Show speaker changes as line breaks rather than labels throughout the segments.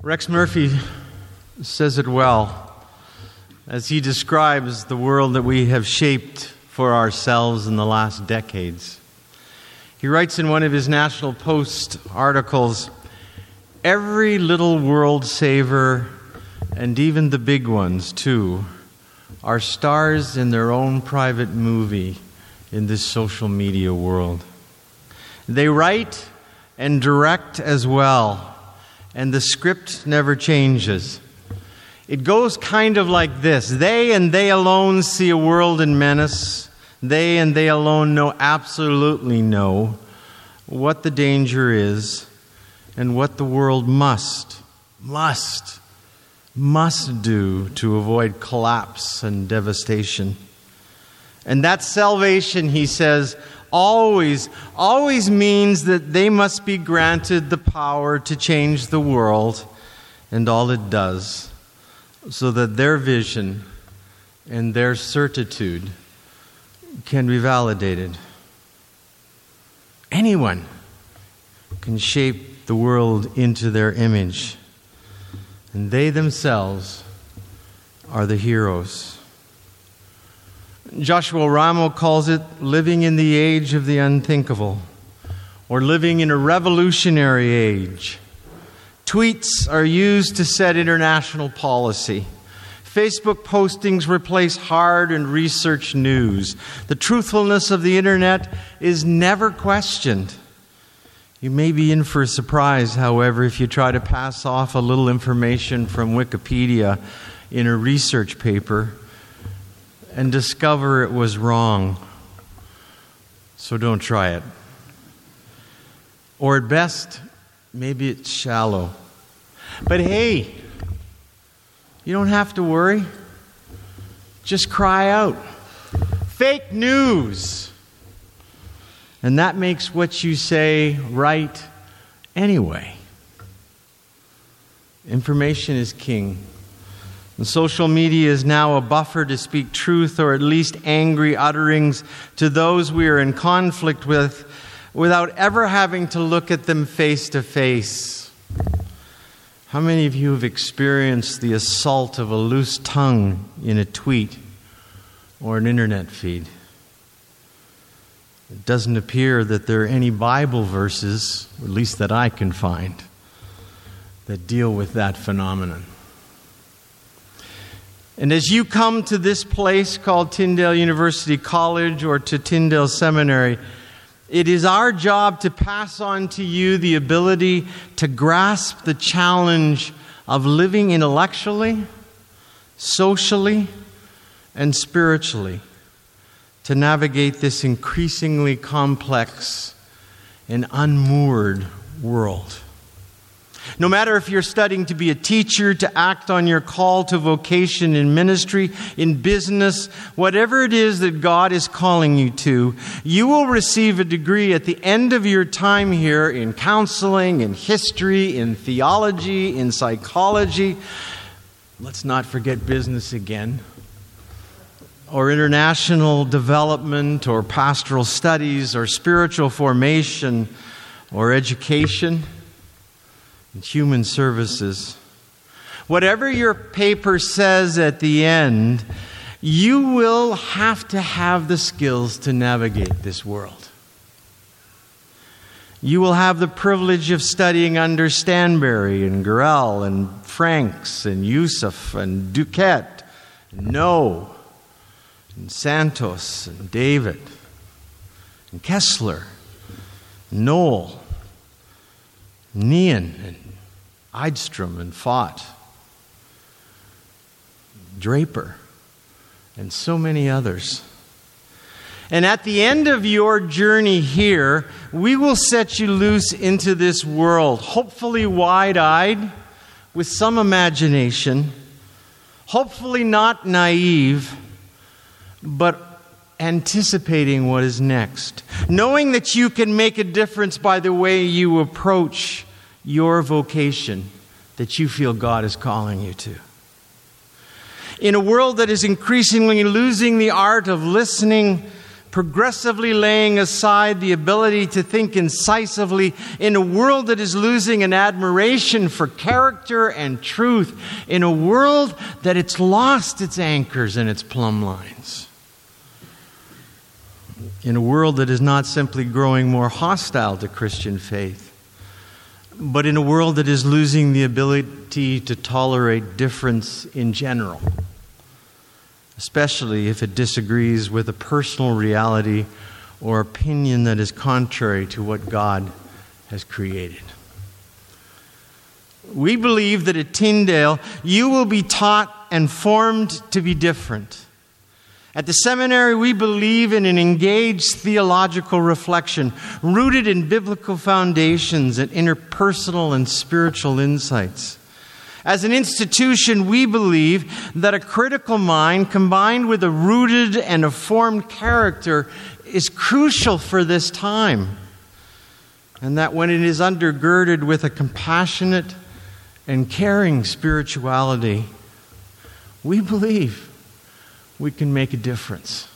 Rex Murphy says it well as he describes the world that we have shaped for ourselves in the last decades. He writes in one of his National Post articles Every little world saver, and even the big ones too, are stars in their own private movie in this social media world. They write and direct as well and the script never changes. It goes kind of like this They and they alone see a world in menace. They and they alone know, absolutely know, what the danger is and what the world must, must, must do to avoid collapse and devastation. And that salvation, he says, always, always means that they must be granted the power to change the world and all it does, so that their vision and their certitude can be validated. Anyone can shape the world into their image, and they themselves are the heroes. Joshua Ramo calls it living in the age of the unthinkable or living in a revolutionary age. Tweets are used to set international policy. Facebook postings replace hard and researched news. The truthfulness of the internet is never questioned. You may be in for a surprise, however, if you try to pass off a little information from Wikipedia in a research paper and discover it was wrong. So don't try it. Or at best, maybe it's shallow. But hey, you don't have to worry. Just cry out. Fake news. And that makes what you say right anyway. Information is king. And social media is now a buffer to speak truth or at least angry utterings to those we are in conflict with without ever having to look at them face to face. How many of you have experienced the assault of a loose tongue in a tweet or an internet feed? It doesn't appear that there are any Bible verses, at least that I can find, that deal with that phenomenon. And as you come to this place called Tyndale University College or to Tyndale Seminary, it is our job to pass on to you the ability to grasp the challenge of living intellectually, socially, and spiritually to navigate this increasingly complex and unmoored world. No matter if you're studying to be a teacher, to act on your call to vocation in ministry, in business, whatever it is that God is calling you to, you will receive a degree at the end of your time here in counseling, in history, in theology, in psychology. Let's not forget business again. Or international development, or pastoral studies, or spiritual formation, or education human services. Whatever your paper says at the end, you will have to have the skills to navigate this world. You will have the privilege of studying under Stanbury and Gorel and Franks and Youssef and Duquette and No and Santos and David and Kessler, Noel, Nian and Eidstrom and Fott, Draper, and so many others. And at the end of your journey here, we will set you loose into this world, hopefully wide eyed, with some imagination, hopefully not naive, but anticipating what is next, knowing that you can make a difference by the way you approach your vocation that you feel God is calling you to. In a world that is increasingly losing the art of listening progressively laying aside the ability to think incisively in a world that is losing an admiration for character and truth, in a world that it's lost its anchors and its plumb lines. In a world that is not simply growing more hostile to Christian faith, but in a world that is losing the ability to tolerate difference in general especially if it disagrees with a personal reality or opinion that is contrary to what God has created. We believe that at Tyndale, you will be taught and formed to be different. At the seminary, we believe in an engaged theological reflection rooted in biblical foundations and interpersonal and spiritual insights. As an institution, we believe that a critical mind combined with a rooted and a formed character is crucial for this time. And that when it is undergirded with a compassionate and caring spirituality, we believe we can make a difference.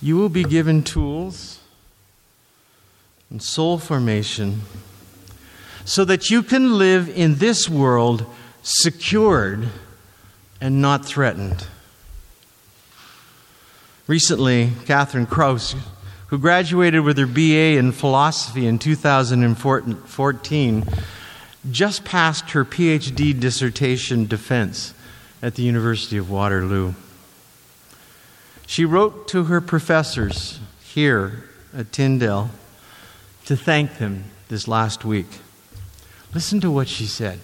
You will be given tools and soul formation so that you can live in this world secured and not threatened. Recently, Catherine Kraus, who graduated with her BA in philosophy in 2014, just passed her PhD dissertation defense at the University of Waterloo. She wrote to her professors here at Tyndale to thank them this last week. Listen to what she said.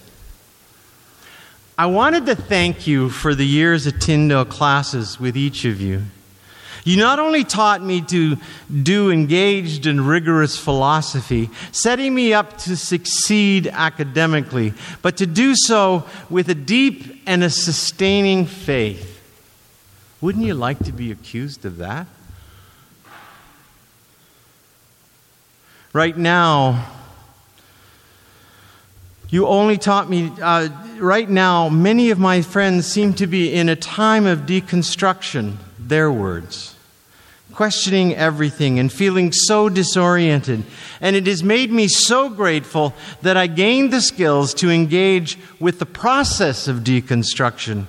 I wanted to thank you for the years of Tyndale classes with each of you. You not only taught me to do engaged and rigorous philosophy, setting me up to succeed academically, but to do so with a deep and a sustaining faith. Wouldn't you like to be accused of that? Right now, you only taught me, uh, right now, many of my friends seem to be in a time of deconstruction, their words, questioning everything and feeling so disoriented. And it has made me so grateful that I gained the skills to engage with the process of deconstruction,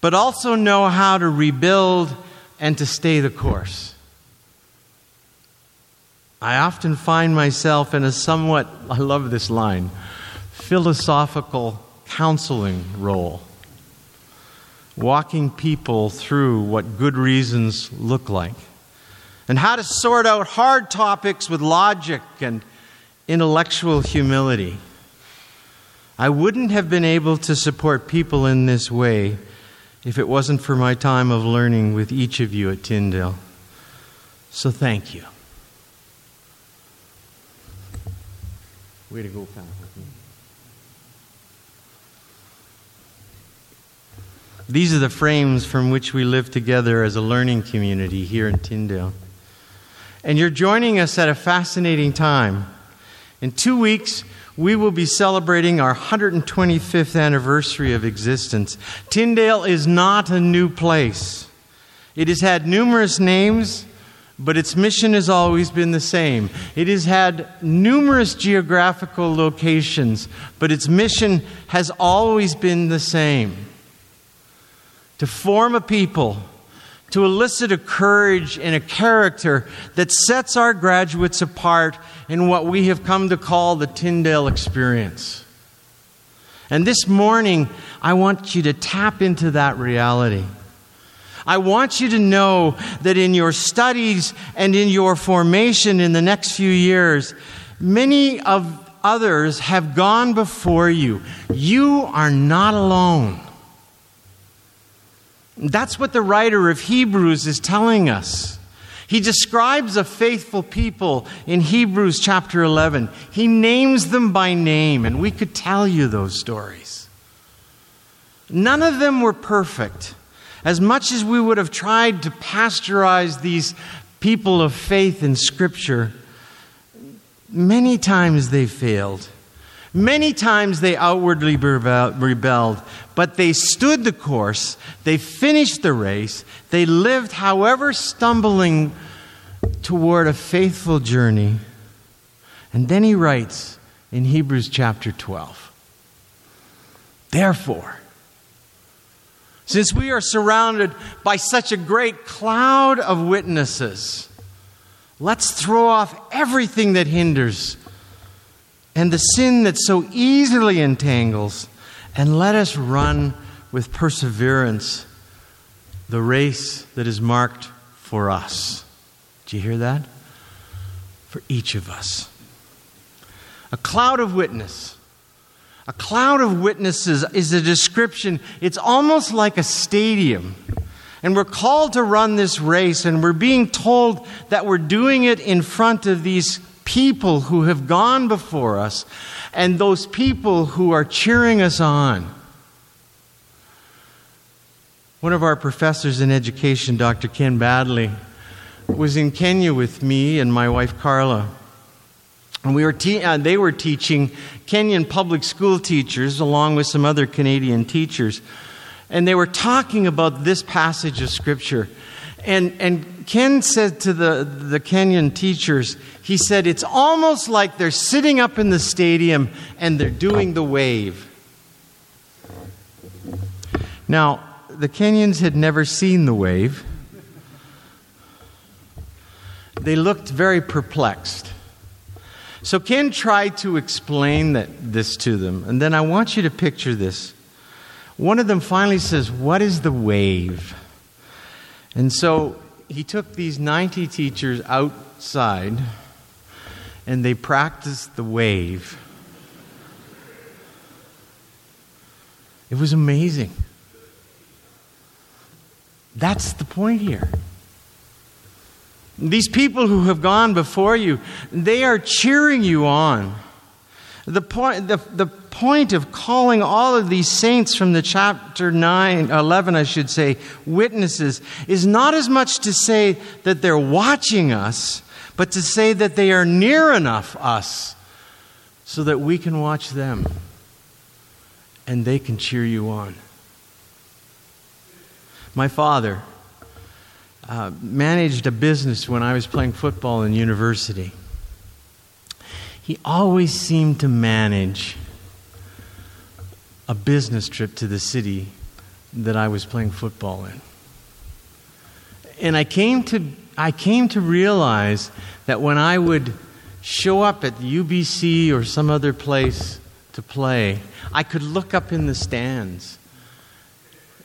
but also know how to rebuild and to stay the course. I often find myself in a somewhat, I love this line philosophical counseling role, walking people through what good reasons look like, and how to sort out hard topics with logic and intellectual humility. I wouldn't have been able to support people in this way if it wasn't for my time of learning with each of you at Tyndale. So thank you. Way to go, Pat. These are the frames from which we live together as a learning community here in Tyndale. And you're joining us at a fascinating time. In two weeks, we will be celebrating our 125th anniversary of existence. Tyndale is not a new place. It has had numerous names, but its mission has always been the same. It has had numerous geographical locations, but its mission has always been the same to form a people, to elicit a courage and a character that sets our graduates apart in what we have come to call the Tyndale experience. And this morning, I want you to tap into that reality. I want you to know that in your studies and in your formation in the next few years, many of others have gone before you. You are not alone. That's what the writer of Hebrews is telling us. He describes a faithful people in Hebrews chapter 11. He names them by name, and we could tell you those stories. None of them were perfect. As much as we would have tried to pasteurize these people of faith in Scripture, many times they failed. Many times they outwardly rebelled, but they stood the course, they finished the race, they lived, however, stumbling toward a faithful journey. And then he writes in Hebrews chapter 12 Therefore, since we are surrounded by such a great cloud of witnesses, let's throw off everything that hinders and the sin that so easily entangles, and let us run with perseverance the race that is marked for us. Do you hear that? For each of us. A cloud of witness. A cloud of witnesses is a description, it's almost like a stadium. And we're called to run this race, and we're being told that we're doing it in front of these people who have gone before us and those people who are cheering us on. One of our professors in education, Dr. Ken Badley, was in Kenya with me and my wife Carla. And we were te- uh, they were teaching Kenyan public school teachers along with some other Canadian teachers. And they were talking about this passage of Scripture. And, and Ken said to the, the Kenyan teachers, he said, it's almost like they're sitting up in the stadium and they're doing the wave. Now, the Kenyans had never seen the wave. They looked very perplexed. So Ken tried to explain that, this to them. And then I want you to picture this. One of them finally says, What is the wave? And so he took these 90 teachers outside and they practiced the wave. It was amazing. That's the point here. These people who have gone before you, they are cheering you on. The point, the, the point of calling all of these saints from the chapter 9, 11, I should say, witnesses, is not as much to say that they're watching us, but to say that they are near enough us so that we can watch them and they can cheer you on. My father uh, managed a business when I was playing football in university he always seemed to manage a business trip to the city that I was playing football in. And I came to, I came to realize that when I would show up at UBC or some other place to play, I could look up in the stands,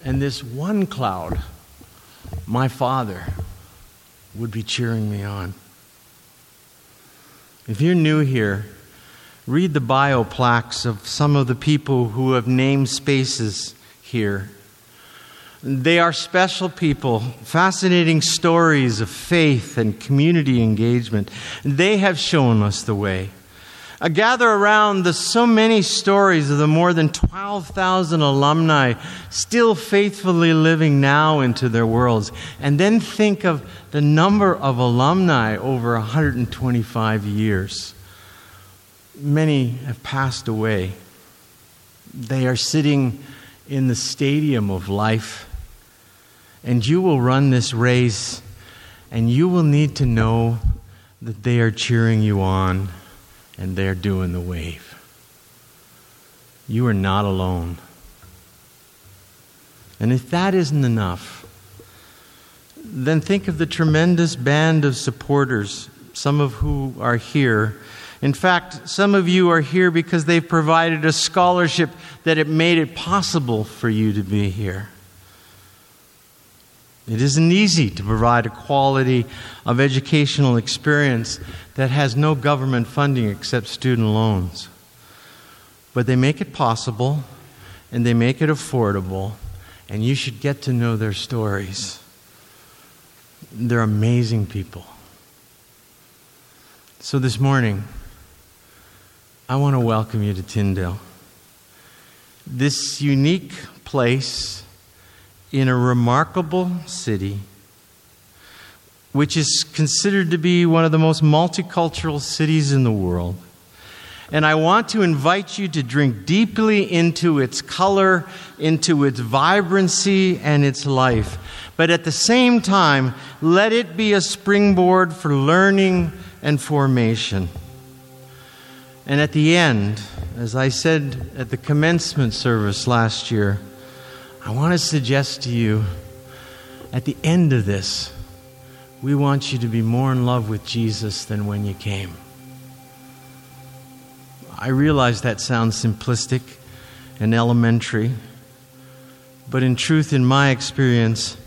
and this one cloud, my father, would be cheering me on. If you're new here, read the bio plaques of some of the people who have named spaces here. They are special people, fascinating stories of faith and community engagement. They have shown us the way. I gather around the so many stories of the more than 12,000 alumni still faithfully living now into their worlds. And then think of the number of alumni over 125 years. Many have passed away. They are sitting in the stadium of life. And you will run this race, and you will need to know that they are cheering you on and they're doing the wave. You are not alone. And if that isn't enough, then think of the tremendous band of supporters, some of who are here. In fact, some of you are here because they've provided a scholarship that it made it possible for you to be here. It isn't easy to provide a quality of educational experience that has no government funding except student loans. But they make it possible and they make it affordable, and you should get to know their stories. They're amazing people. So this morning, I want to welcome you to Tyndale. This unique place in a remarkable city, which is considered to be one of the most multicultural cities in the world. And I want to invite you to drink deeply into its color, into its vibrancy, and its life. But at the same time, let it be a springboard for learning and formation. And at the end, as I said at the commencement service last year, I want to suggest to you at the end of this, we want you to be more in love with Jesus than when you came. I realize that sounds simplistic and elementary, but in truth, in my experience,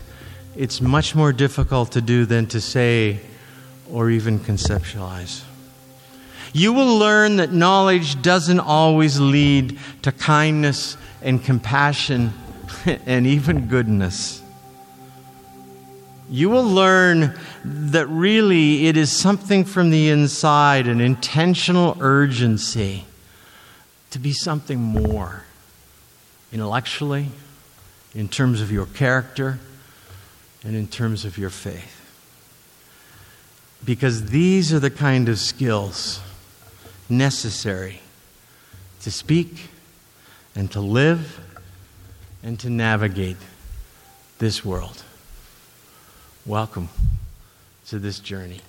it's much more difficult to do than to say or even conceptualize. You will learn that knowledge doesn't always lead to kindness and compassion and even goodness. You will learn that really it is something from the inside, an intentional urgency to be something more intellectually, in terms of your character, and in terms of your faith. Because these are the kind of skills necessary to speak and to live and to navigate this world. Welcome to this journey.